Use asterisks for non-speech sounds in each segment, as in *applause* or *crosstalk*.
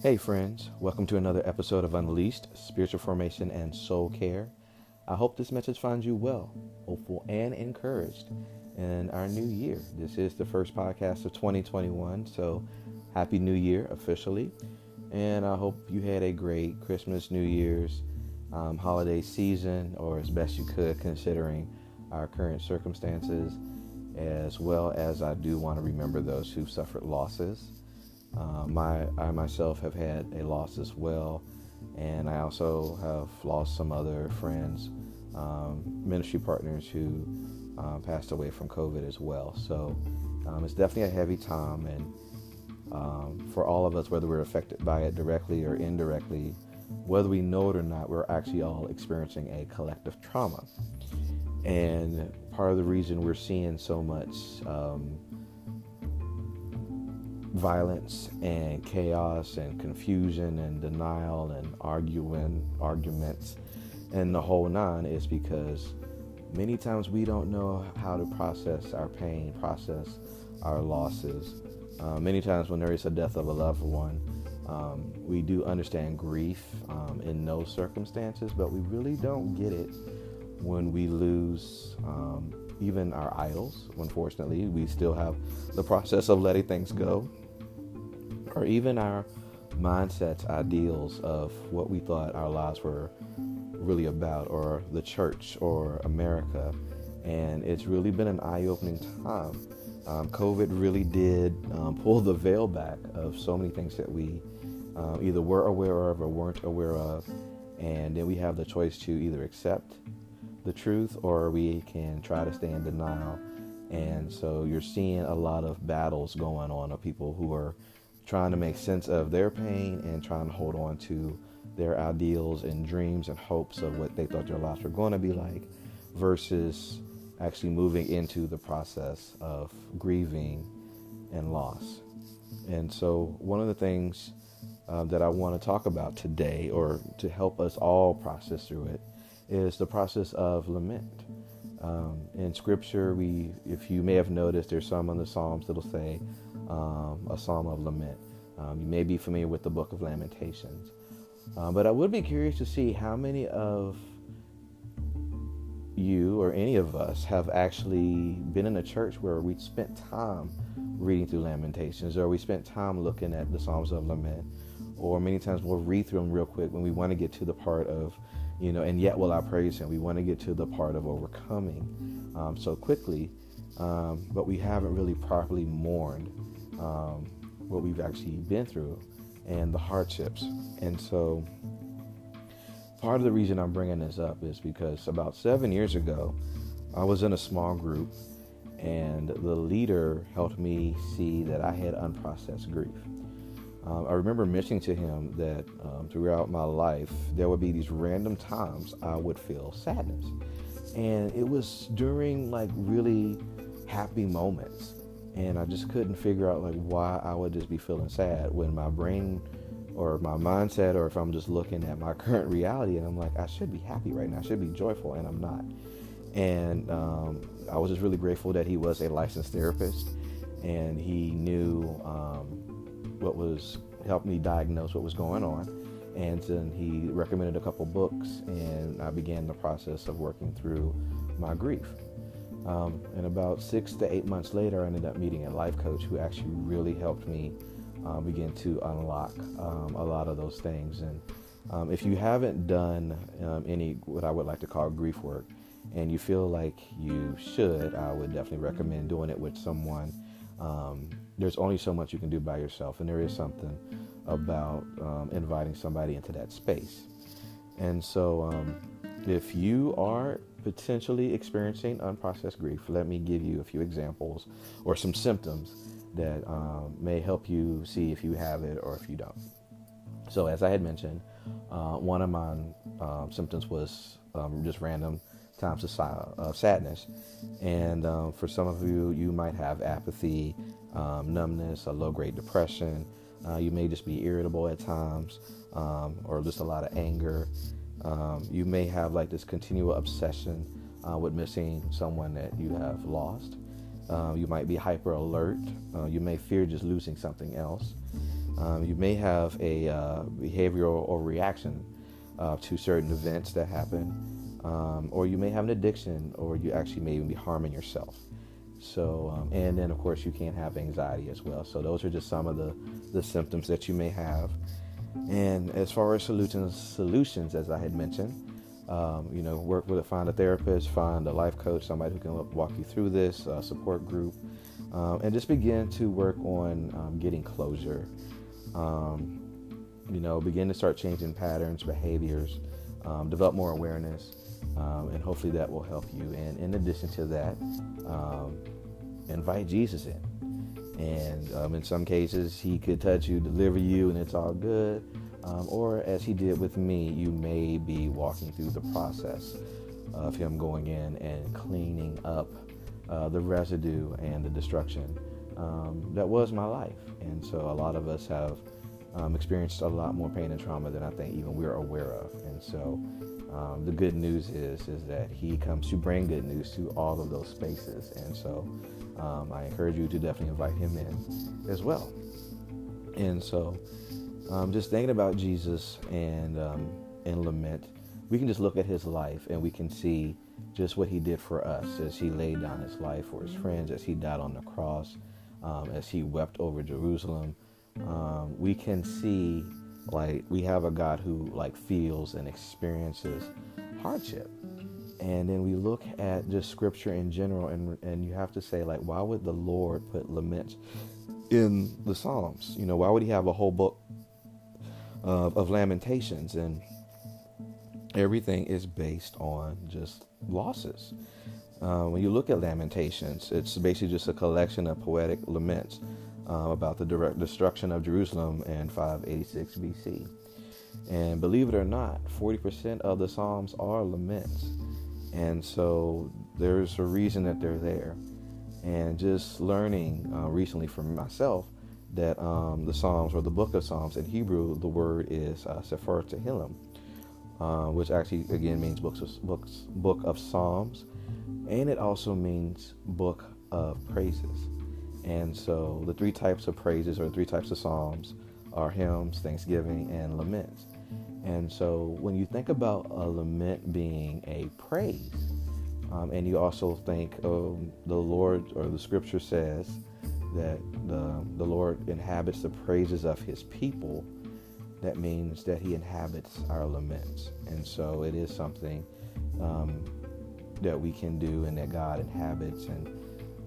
Hey, friends, welcome to another episode of Unleashed Spiritual Formation and Soul Care. I hope this message finds you well, hopeful, and encouraged in our new year. This is the first podcast of 2021, so Happy New Year officially. And I hope you had a great Christmas, New Year's, um, holiday season, or as best you could considering our current circumstances, as well as I do want to remember those who suffered losses. Uh, my I myself have had a loss as well, and I also have lost some other friends, um, ministry partners who uh, passed away from COVID as well. So um, it's definitely a heavy time, and um, for all of us, whether we're affected by it directly or indirectly, whether we know it or not, we're actually all experiencing a collective trauma. And part of the reason we're seeing so much um, violence and chaos and confusion and denial and arguing arguments and the whole nine is because many times we don't know how to process our pain, process our losses. Uh, many times when there is a death of a loved one, um, we do understand grief um, in those circumstances, but we really don't get it when we lose um, even our idols. Unfortunately, we still have the process of letting things go, or even our mindsets, ideals of what we thought our lives were really about, or the church, or America. And it's really been an eye opening time. Um, COVID really did um, pull the veil back of so many things that we um, either were aware of or weren't aware of. And then we have the choice to either accept the truth or we can try to stay in denial. And so you're seeing a lot of battles going on of people who are trying to make sense of their pain and trying to hold on to their ideals and dreams and hopes of what they thought their lives were going to be like versus actually moving into the process of grieving and loss. And so, one of the things uh, that I want to talk about today, or to help us all process through it, is the process of lament. Um, in Scripture, we, if you may have noticed, there's some in the Psalms that'll say um, a psalm of lament. Um, you may be familiar with the Book of Lamentations, uh, but I would be curious to see how many of you or any of us have actually been in a church where we spent time reading through Lamentations, or we spent time looking at the Psalms of Lament, or many times we'll read through them real quick when we want to get to the part of you know, and yet will I praise Him. We want to get to the part of overcoming um, so quickly, um, but we haven't really properly mourned um, what we've actually been through and the hardships. And so, part of the reason I'm bringing this up is because about seven years ago, I was in a small group, and the leader helped me see that I had unprocessed grief. Um, I remember mentioning to him that um, throughout my life, there would be these random times I would feel sadness. And it was during like really happy moments. And I just couldn't figure out like why I would just be feeling sad when my brain or my mindset, or if I'm just looking at my *laughs* current reality and I'm like, I should be happy right now, I should be joyful, and I'm not. And um, I was just really grateful that he was a licensed therapist and he knew um, what was helped me diagnose what was going on. And then he recommended a couple books, and I began the process of working through my grief. Um, and about six to eight months later, I ended up meeting a life coach who actually really helped me uh, begin to unlock um, a lot of those things. And um, if you haven't done um, any what I would like to call grief work, and you feel like you should, I would definitely recommend doing it with someone um, there's only so much you can do by yourself, and there is something about um, inviting somebody into that space. And so, um, if you are potentially experiencing unprocessed grief, let me give you a few examples or some symptoms that um, may help you see if you have it or if you don't. So, as I had mentioned, uh, one of my um, symptoms was um, just random times of, sadness. And um, for some of you, you might have apathy, um, numbness, a low grade depression. Uh, you may just be irritable at times um, or just a lot of anger. Um, you may have like this continual obsession uh, with missing someone that you have lost. Uh, you might be hyper alert. Uh, you may fear just losing something else. Um, you may have a uh, behavioral or reaction uh, to certain events that happen, um, or you may have an addiction, or you actually may even be harming yourself. So, um, and then of course you can have anxiety as well. So those are just some of the, the symptoms that you may have. And as far as solutions, solutions as I had mentioned, um, you know, work with a find a therapist, find a life coach, somebody who can walk you through this, support group, um, and just begin to work on um, getting closure. Um, you know, begin to start changing patterns, behaviors, um, develop more awareness, um, and hopefully that will help you. And in addition to that, invite Jesus in. And in some cases, He could touch you, deliver you, and it's all good. Um, or as he did with me, you may be walking through the process of him going in and cleaning up uh, the residue and the destruction um, that was my life. And so a lot of us have um, experienced a lot more pain and trauma than I think even we're aware of. And so um, the good news is is that he comes to bring good news to all of those spaces. And so um, I encourage you to definitely invite him in as well. And so um, just thinking about Jesus and um, and lament, we can just look at his life and we can see just what he did for us as he laid down his life for his friends, as he died on the cross, um, as he wept over Jerusalem. Um, we can see like we have a God who like feels and experiences hardship. And then we look at just scripture in general, and and you have to say like, why would the Lord put laments in the Psalms? You know, why would He have a whole book of, of Lamentations, and everything is based on just losses. Uh, when you look at Lamentations, it's basically just a collection of poetic laments uh, about the direct destruction of Jerusalem in 586 BC. And believe it or not, 40% of the Psalms are laments. And so there's a reason that they're there. And just learning uh, recently from myself that um, the Psalms or the book of Psalms in Hebrew, the word is uh, Sefer Tehillim, uh, which actually again means books of, books book of Psalms, and it also means book of praises. And so the three types of praises or three types of Psalms are hymns, thanksgiving, and laments. And so when you think about a lament being a praise, um, and you also think of the Lord or the Scripture says that the, the Lord inhabits the praises of his people, that means that he inhabits our laments. And so it is something um, that we can do and that God inhabits and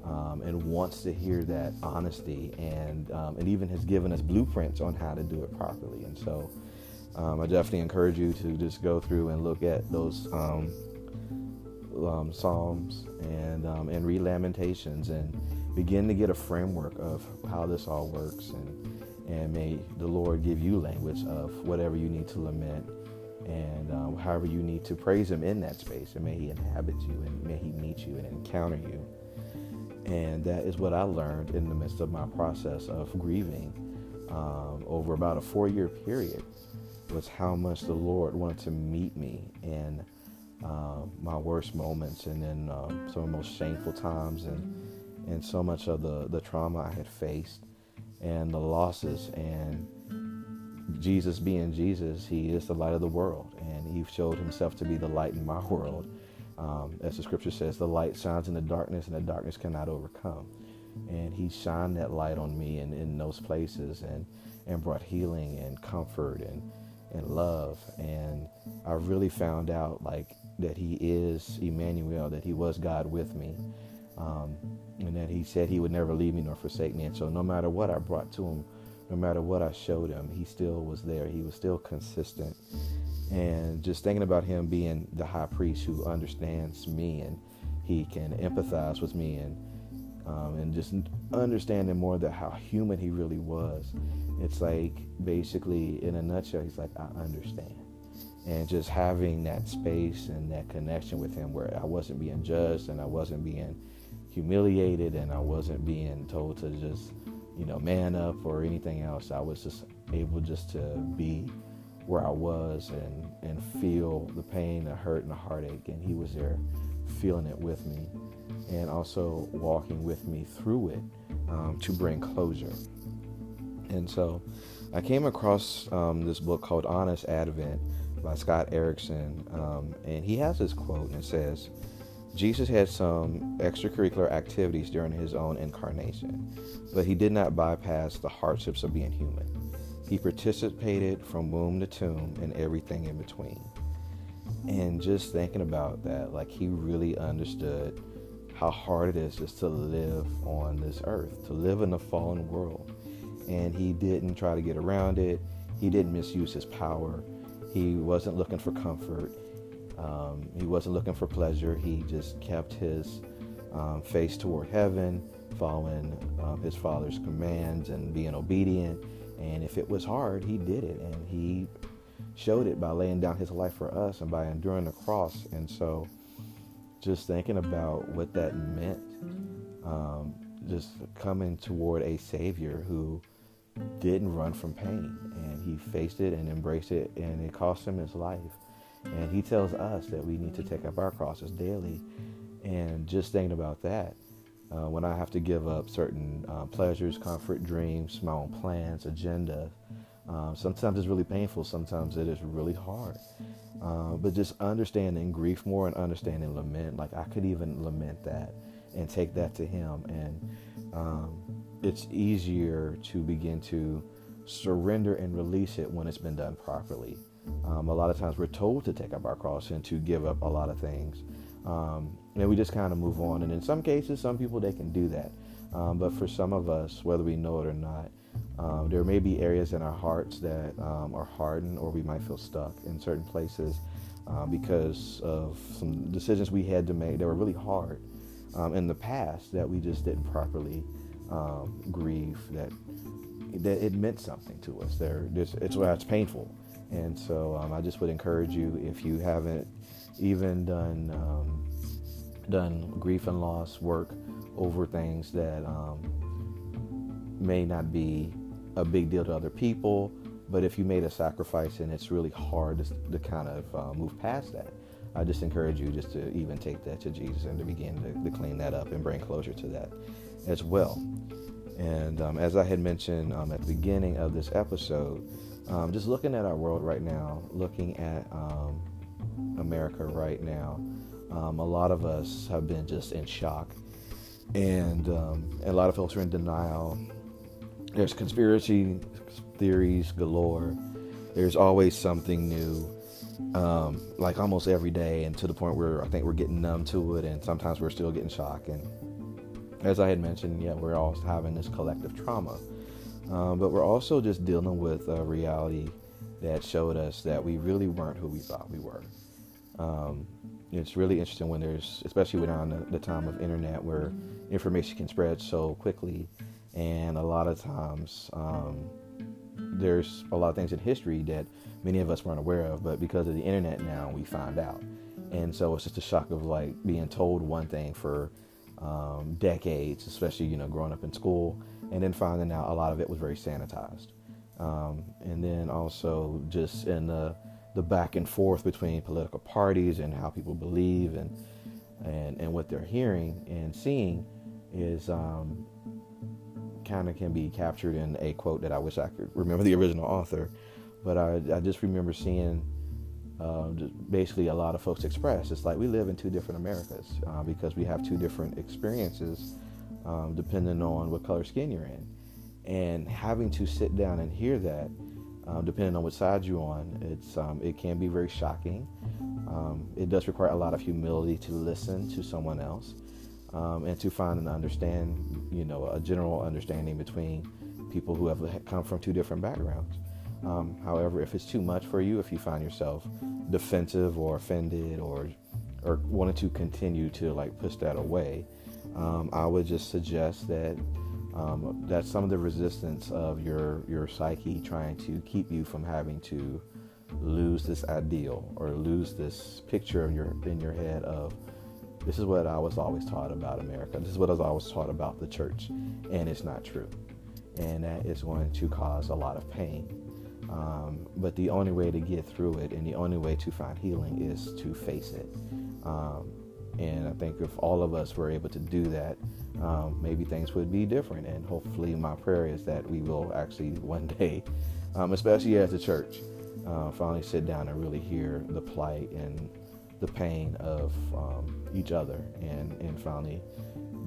um, and wants to hear that honesty and um, and even has given us blueprints on how to do it properly. And so um, I definitely encourage you to just go through and look at those um, um, psalms and and read Lamentations and begin to get a framework of how this all works. And and may the Lord give you language of whatever you need to lament and um, however you need to praise him in that space. And may he inhabit you and may he meet you and encounter you and that is what I learned in the midst of my process of grieving um, over about a four year period was how much the Lord wanted to meet me in uh, my worst moments and in um, some of the most shameful times and and so much of the, the trauma I had faced and the losses. And Jesus being Jesus, He is the light of the world. And He showed Himself to be the light in my world. Um, as the scripture says, the light shines in the darkness, and the darkness cannot overcome. And He shined that light on me and in those places and, and brought healing and comfort and, and love. And I really found out like that He is Emmanuel, that He was God with me. Um, and that he said he would never leave me nor forsake me. And so, no matter what I brought to him, no matter what I showed him, he still was there. He was still consistent. And just thinking about him being the high priest who understands me and he can empathize with me and um, and just understanding more that how human he really was. It's like basically in a nutshell, he's like, I understand. And just having that space and that connection with him where I wasn't being judged and I wasn't being humiliated and I wasn't being told to just, you know, man up or anything else. I was just able just to be where I was and, and feel the pain, the hurt, and the heartache. And he was there feeling it with me and also walking with me through it um, to bring closure. And so I came across um, this book called Honest Advent by Scott Erickson. Um, and he has this quote, and it says, Jesus had some extracurricular activities during his own incarnation, but he did not bypass the hardships of being human. He participated from womb to tomb and everything in between. And just thinking about that, like he really understood how hard it is just to live on this earth, to live in a fallen world. And he didn't try to get around it, he didn't misuse his power, he wasn't looking for comfort um, he wasn't looking for pleasure. He just kept his um, face toward heaven, following um, his father's commands and being obedient. And if it was hard, he did it. And he showed it by laying down his life for us and by enduring the cross. And so, just thinking about what that meant, um, just coming toward a Savior who didn't run from pain and he faced it and embraced it, and it cost him his life. And he tells us that we need to take up our crosses daily. And just thinking about that, uh, when I have to give up certain uh, pleasures, comfort, dreams, my own plans, agenda, um, sometimes it's really painful. Sometimes it is really hard. Uh, but just understanding grief more and understanding lament, like I could even lament that and take that to Him. And um, it's easier to begin to surrender and release it when it's been done properly. Um, a lot of times we're told to take up our cross and to give up a lot of things. Um, and we just kind of move on. And in some cases, some people, they can do that. Um, but for some of us, whether we know it or not, um, there may be areas in our hearts that um, are hardened or we might feel stuck in certain places uh, because of some decisions we had to make that were really hard um, in the past that we just didn't properly grieve, that, that it meant something to us. There, it's why it's painful. And so um, I just would encourage you if you haven't even done um, done grief and loss work over things that um, may not be a big deal to other people, but if you made a sacrifice and it's really hard to, to kind of uh, move past that, I just encourage you just to even take that to Jesus and to begin to, to clean that up and bring closure to that as well. And um, as I had mentioned um, at the beginning of this episode, um, just looking at our world right now, looking at um, America right now, um, a lot of us have been just in shock, and, um, and a lot of folks are in denial. There's conspiracy theories galore. There's always something new, um, like almost every day, and to the point where I think we're getting numb to it, and sometimes we're still getting shocked. And as I had mentioned, yeah, we're all having this collective trauma. Um, but we're also just dealing with a reality that showed us that we really weren't who we thought we were. Um, it's really interesting when there's, especially around the, the time of internet where information can spread so quickly, and a lot of times um, there's a lot of things in history that many of us weren't aware of, but because of the internet now, we find out. And so it's just a shock of like being told one thing for um, decades, especially you know growing up in school, and then finding out a lot of it was very sanitized. Um, and then also just in the the back and forth between political parties and how people believe and and and what they're hearing and seeing is um, kind of can be captured in a quote that I wish I could remember the original author, but I, I just remember seeing uh, basically a lot of folks express. It's like we live in two different Americas uh, because we have two different experiences um, depending on what color skin you're in. And having to sit down and hear that, um, depending on what side you're on, it's um, it can be very shocking. Um, it does require a lot of humility to listen to someone else um, and to find and understand, you know, a general understanding between people who have come from two different backgrounds. Um, however, if it's too much for you, if you find yourself defensive or offended or or wanting to continue to like push that away, um, I would just suggest that um, that some of the resistance of your your psyche trying to keep you from having to lose this ideal or lose this picture in your in your head of this is what I was always taught about America. This is what I was always taught about the church, and it's not true, and that is going to cause a lot of pain. Um, but the only way to get through it and the only way to find healing is to face it. Um, And I think if all of us were able to do that, um, maybe things would be different. And hopefully, my prayer is that we will actually one day, um, especially as a church, uh, finally sit down and really hear the plight and the pain of um, each other and, and finally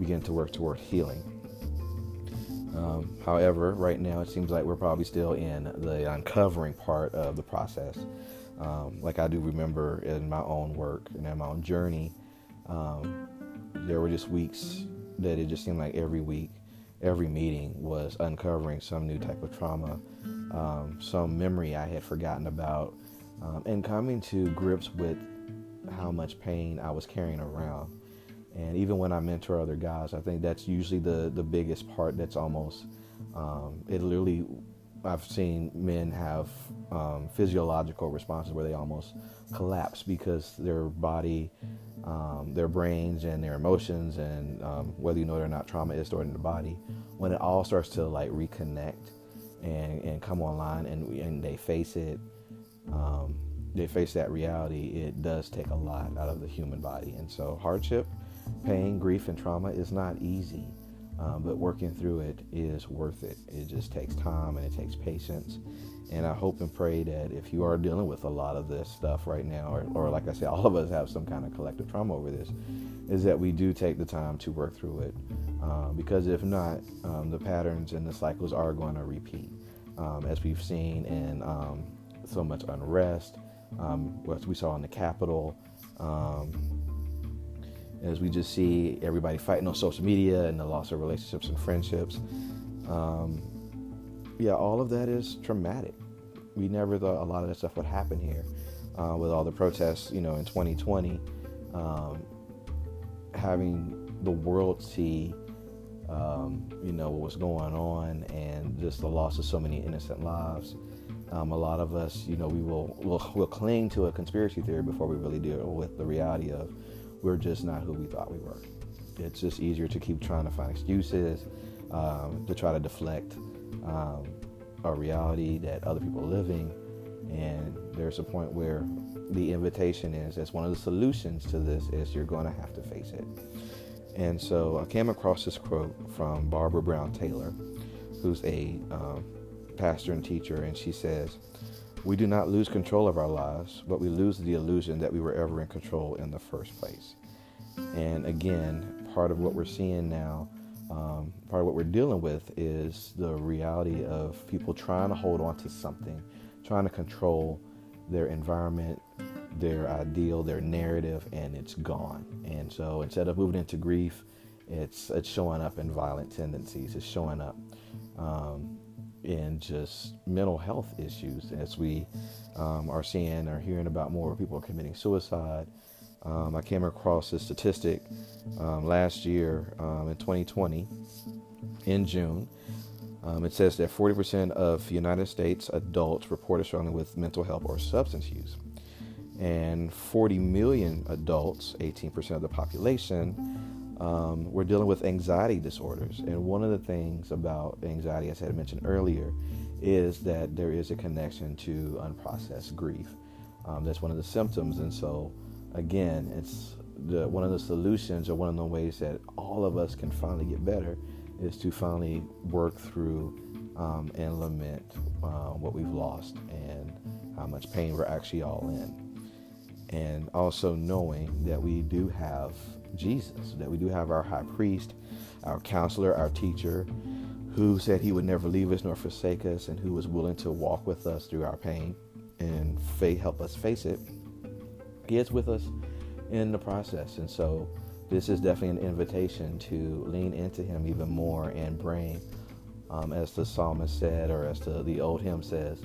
begin to work toward healing. Um, however, right now it seems like we're probably still in the uncovering part of the process. Um, like I do remember in my own work and in my own journey, um, there were just weeks that it just seemed like every week, every meeting was uncovering some new type of trauma, um, some memory I had forgotten about, um, and coming to grips with how much pain I was carrying around. And even when I mentor other guys, I think that's usually the, the biggest part that's almost, um, it literally, I've seen men have um, physiological responses where they almost collapse because their body, um, their brains, and their emotions, and um, whether you know it or not, trauma is stored in the body. When it all starts to like reconnect and, and come online and, and they face it, um, they face that reality, it does take a lot out of the human body. And so, hardship, pain, grief, and trauma is not easy, um, but working through it is worth it. It just takes time and it takes patience. And I hope and pray that if you are dealing with a lot of this stuff right now, or, or like I said, all of us have some kind of collective trauma over this, is that we do take the time to work through it. Um, because if not, um, the patterns and the cycles are going to repeat. Um, as we've seen in um, so much unrest, um, what we saw in the Capitol, as we just see everybody fighting on social media and the loss of relationships and friendships. Um, yeah, all of that is traumatic. We never thought a lot of that stuff would happen here uh, with all the protests, you know, in 2020. Um, having the world see, um, you know, what was going on and just the loss of so many innocent lives. Um, a lot of us, you know, we will will will cling to a conspiracy theory before we really deal with the reality of we're just not who we thought we were. It's just easier to keep trying to find excuses um, to try to deflect um, a reality that other people are living. And there's a point where the invitation is, as one of the solutions to this, is you're going to have to face it. And so I came across this quote from Barbara Brown Taylor, who's a um, pastor and teacher, and she says, We do not lose control of our lives, but we lose the illusion that we were ever in control in the first place. And again, part of what we're seeing now, um, part of what we're dealing with is the reality of people trying to hold on to something, trying to control their environment, their ideal, their narrative, and it's gone. And so instead of moving into grief, it's it's showing up in violent tendencies. It's showing up um, in just mental health issues as we um, are seeing or hearing about more people committing suicide. Um, I came across a statistic um, last year um, in 2020 in June. Um, it says that 40% of United States adults reported struggling with mental health or substance use. And 40 million adults, 18% of the population, um, we're dealing with anxiety disorders. And one of the things about anxiety, as I had mentioned earlier, is that there is a connection to unprocessed grief. Um, that's one of the symptoms. And so, again, it's the, one of the solutions or one of the ways that all of us can finally get better is to finally work through um, and lament uh, what we've lost and how much pain we're actually all in. And also knowing that we do have Jesus, that we do have our high priest, our counselor, our teacher, who said he would never leave us nor forsake us, and who was willing to walk with us through our pain and help us face it. He is with us in the process. And so this is definitely an invitation to lean into him even more and bring, um, as the psalmist said, or as the, the old hymn says,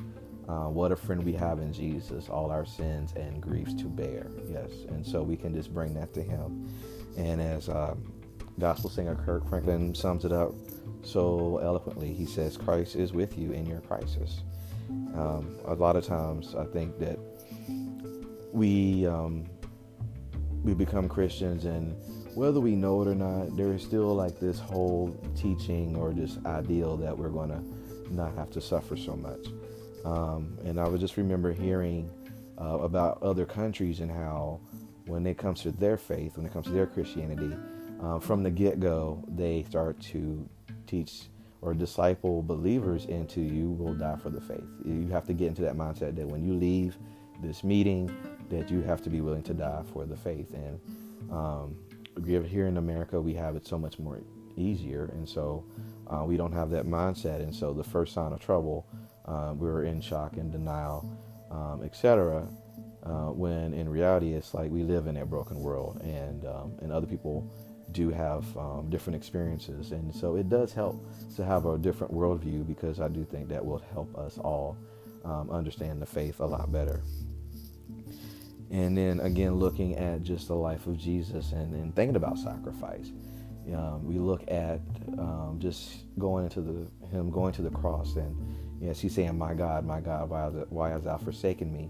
uh, what a friend we have in Jesus, all our sins and griefs to bear. Yes. And so we can just bring that to him and as um, gospel singer Kirk Franklin sums it up so eloquently, he says, Christ is with you in your crisis. Um, a lot of times, I think that we um, we become Christians, and whether we know it or not, there is still like this whole teaching or this ideal that we're going to not have to suffer so much. Um, and I would just remember hearing uh, about other countries and how when it comes to their faith, when it comes to their Christianity, uh, from the get go, they start to teach or disciple believers into you will die for the faith. You have to get into that mindset that when you leave this meeting, that you have to be willing to die for the faith. And um, here in America, we have it so much more easier, and so uh, we don't have that mindset. And so the first sign of trouble, uh, we're in shock and denial, um, etc. Uh, when in reality, it's like we live in a broken world, and um, and other people do have um, different experiences, and so it does help to have a different worldview because I do think that will help us all um, understand the faith a lot better. And then again, looking at just the life of Jesus and then thinking about sacrifice. Um, we look at um, just going into the him going to the cross, and yes, he's saying, "My God, my God, why, why has thou forsaken me?"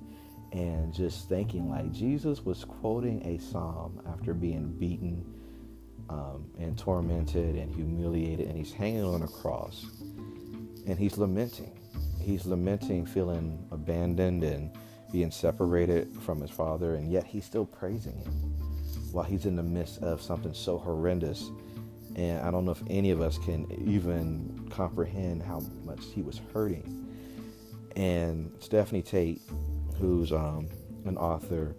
And just thinking like Jesus was quoting a psalm after being beaten um, and tormented and humiliated, and he's hanging on a cross, and he's lamenting. He's lamenting, feeling abandoned and being separated from his father, and yet he's still praising him while he's in the midst of something so horrendous. And I don't know if any of us can even comprehend how much he was hurting. And Stephanie Tait, who's um, an author,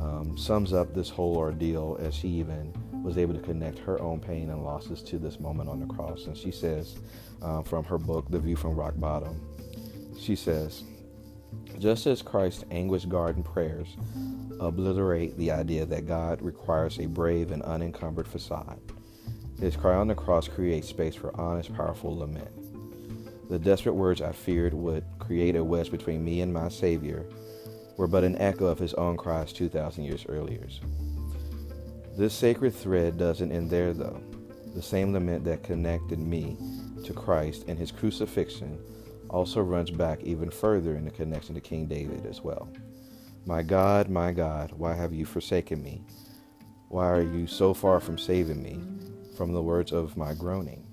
um, sums up this whole ordeal as she even was able to connect her own pain and losses to this moment on the cross. And she says, uh, from her book, The View from Rock Bottom, she says, just as Christ's anguish garden prayers obliterate the idea that God requires a brave and unencumbered facade, his cry on the cross creates space for honest, powerful lament. The desperate words I feared would create a wedge between me and my Savior were but an echo of his own cries 2,000 years earlier. This sacred thread doesn't end there, though. The same lament that connected me to Christ and his crucifixion also runs back even further in the connection to King David as well. My God, my God, why have you forsaken me? Why are you so far from saving me? From the words of my groaning.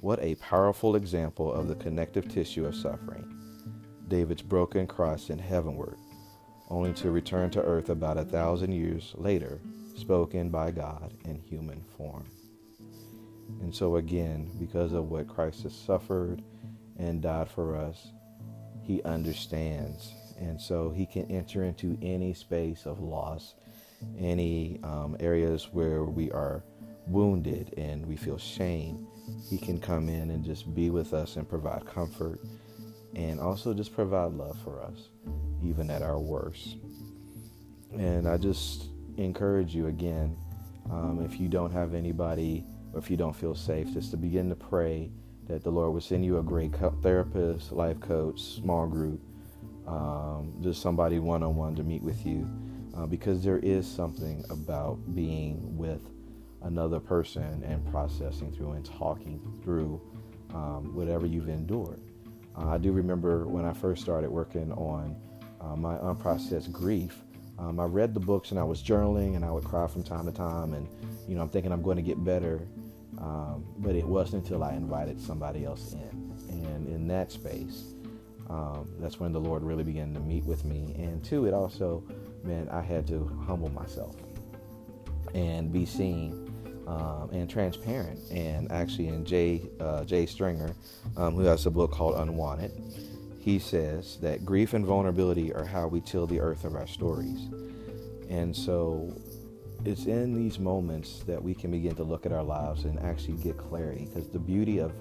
What a powerful example of the connective tissue of suffering. David's broken cross in heavenward, only to return to earth about a thousand years later, spoken by God in human form. And so, again, because of what Christ has suffered and died for us, he understands. And so he can enter into any space of loss, any um, areas where we are wounded and we feel shame. He can come in and just be with us and provide comfort and also just provide love for us, even at our worst. And I just encourage you again, um, if you don't have anybody or if you don't feel safe, just to begin to pray that the Lord would send you a great therapist, life coach, small group, um, just somebody one on one to meet with you. Uh, because there is something about being with another person and processing through and talking through um, whatever you've endured. Uh, I do remember when I first started working on uh, my unprocessed grief. Um, I read the books and I was journaling and I would cry from time to time and you know I'm thinking I'm going to get better um, but it wasn't until I invited somebody else in. And in that space, um, that's when the Lord really began to meet with me. And two, it also meant I had to humble myself and be seen um, and transparent. And actually, in Jay, uh, Jay Stringer, um, who has a book called Unwanted, he says that grief and vulnerability are how we till the earth of our stories. And so it's in these moments that we can begin to look at our lives and actually get clarity because the beauty of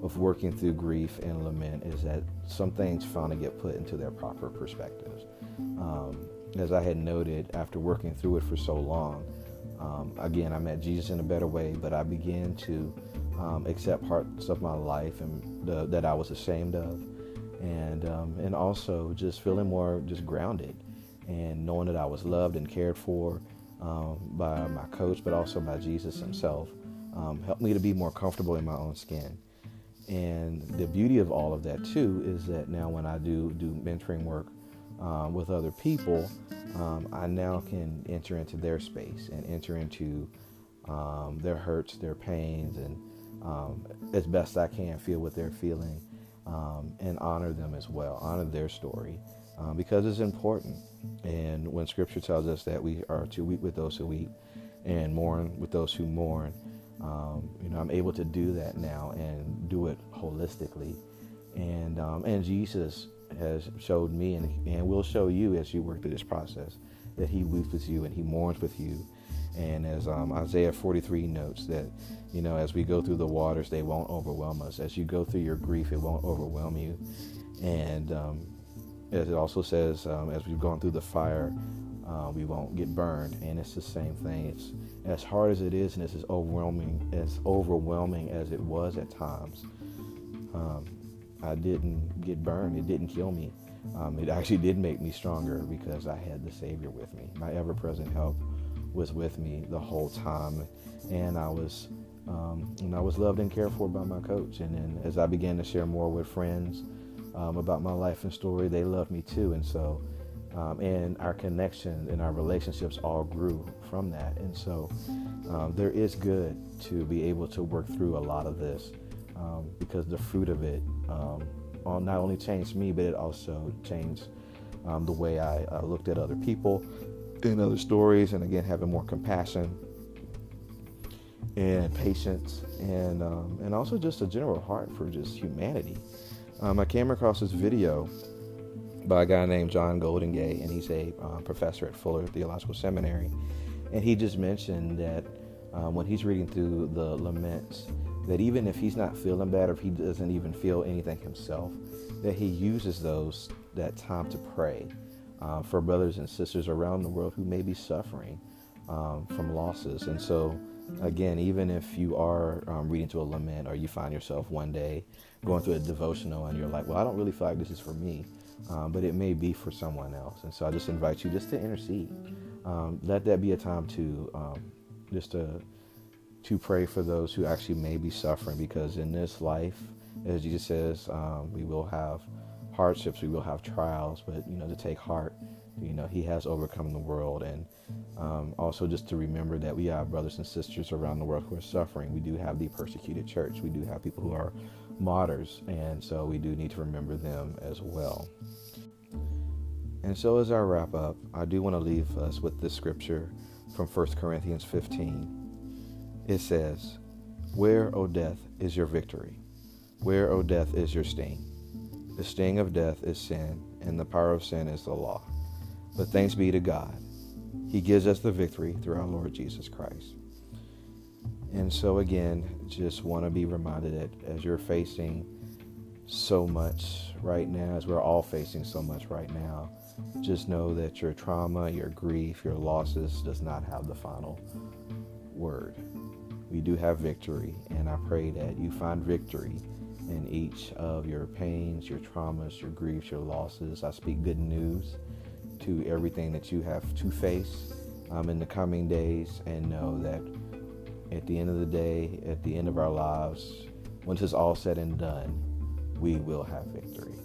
of working through grief and lament is that some things finally get put into their proper perspectives. Um, as I had noted, after working through it for so long, um, again, I met Jesus in a better way, but I began to um, accept parts of my life and the, that I was ashamed of, and um, and also just feeling more just grounded and knowing that I was loved and cared for um, by my coach, but also by Jesus himself, um, helped me to be more comfortable in my own skin. And the beauty of all of that too is that now when I do do mentoring work um, with other people, um, I now can enter into their space and enter into um, their hurts, their pains, and um, as best I can feel what they're feeling, and honor them as well, honor their story, um, because it's important. And when Scripture tells us that we are to weep with those who weep and mourn with those who mourn, um, you know, I'm able to do that now and do it holistically. And um, and Jesus has showed me and, and will show you as you work through this process that He weeps with you and He mourns with you. And as um, Isaiah 43 notes that, you know, as we go through the waters, they won't overwhelm us. As you go through your grief, it won't overwhelm you. And um, as it also says, um, as we've gone through the fire, uh, we won't get burned. And it's the same thing. It's as hard as it is, and it's as overwhelming as overwhelming as it was at times. Um, I didn't get burned. It didn't kill me. Um, it actually did make me stronger because I had the Savior with me. My ever-present help was with me the whole time, and I was um, and I was loved and cared for by my coach. And then as I began to share more with friends um, about my life and story, they loved me too. And so, um, and our connection and our relationships all grew from that. And so, um, there is good to be able to work through a lot of this um, because the fruit of it um, not only changed me, but it also changed the way I, I, looked at other people and other stories, and again having more compassion and patience, and um, and also just a general heart for just humanity. Um, I came across this video by a guy named John Goldingay, and he's a uh, professor at Fuller Theological Seminary, and he just mentioned that um, when he's reading through the laments that even if he's not feeling bad or if he doesn't even feel anything himself, that he uses those that time to pray uh, for brothers and sisters around the world who may be suffering um, from losses. And so, again, even if you are um, reading to a lament or you find yourself one day going through a devotional and you're like, well, I don't really feel like this is for me, um, but it may be for someone else. And so I just invite you just to intercede. Um, let that be a time to um, just to to pray for those who actually may be suffering because in this life, as Jesus says, um, we will have hardships, we will have trials, but you know, to take heart, you know, He has overcome the world, and um, also just to remember that we have brothers and sisters around the world who are suffering. We do have the persecuted church, we do have people who are martyrs, and so we do need to remember them as well. And so, as I wrap up, I do want to leave us with this scripture from 1 Corinthians 15 it says, Where, O death, is your victory? Where, O death, is your sting? The sting of death is sin, and the power of sin is the law. But thanks be to God. He gives us the victory through our Lord Jesus Christ. And so, again, just want to be reminded that as you're facing so much right now, as we're all facing so much right now, just know that your trauma, your grief, your losses does not have the final word we do have victory. And I pray that you find victory in each of your pains, your traumas, your griefs, your losses. I speak good news to everything that you have to face um, in the coming days and know that at the end of the day, at the end of our lives, once it's all said and done, we will have victory.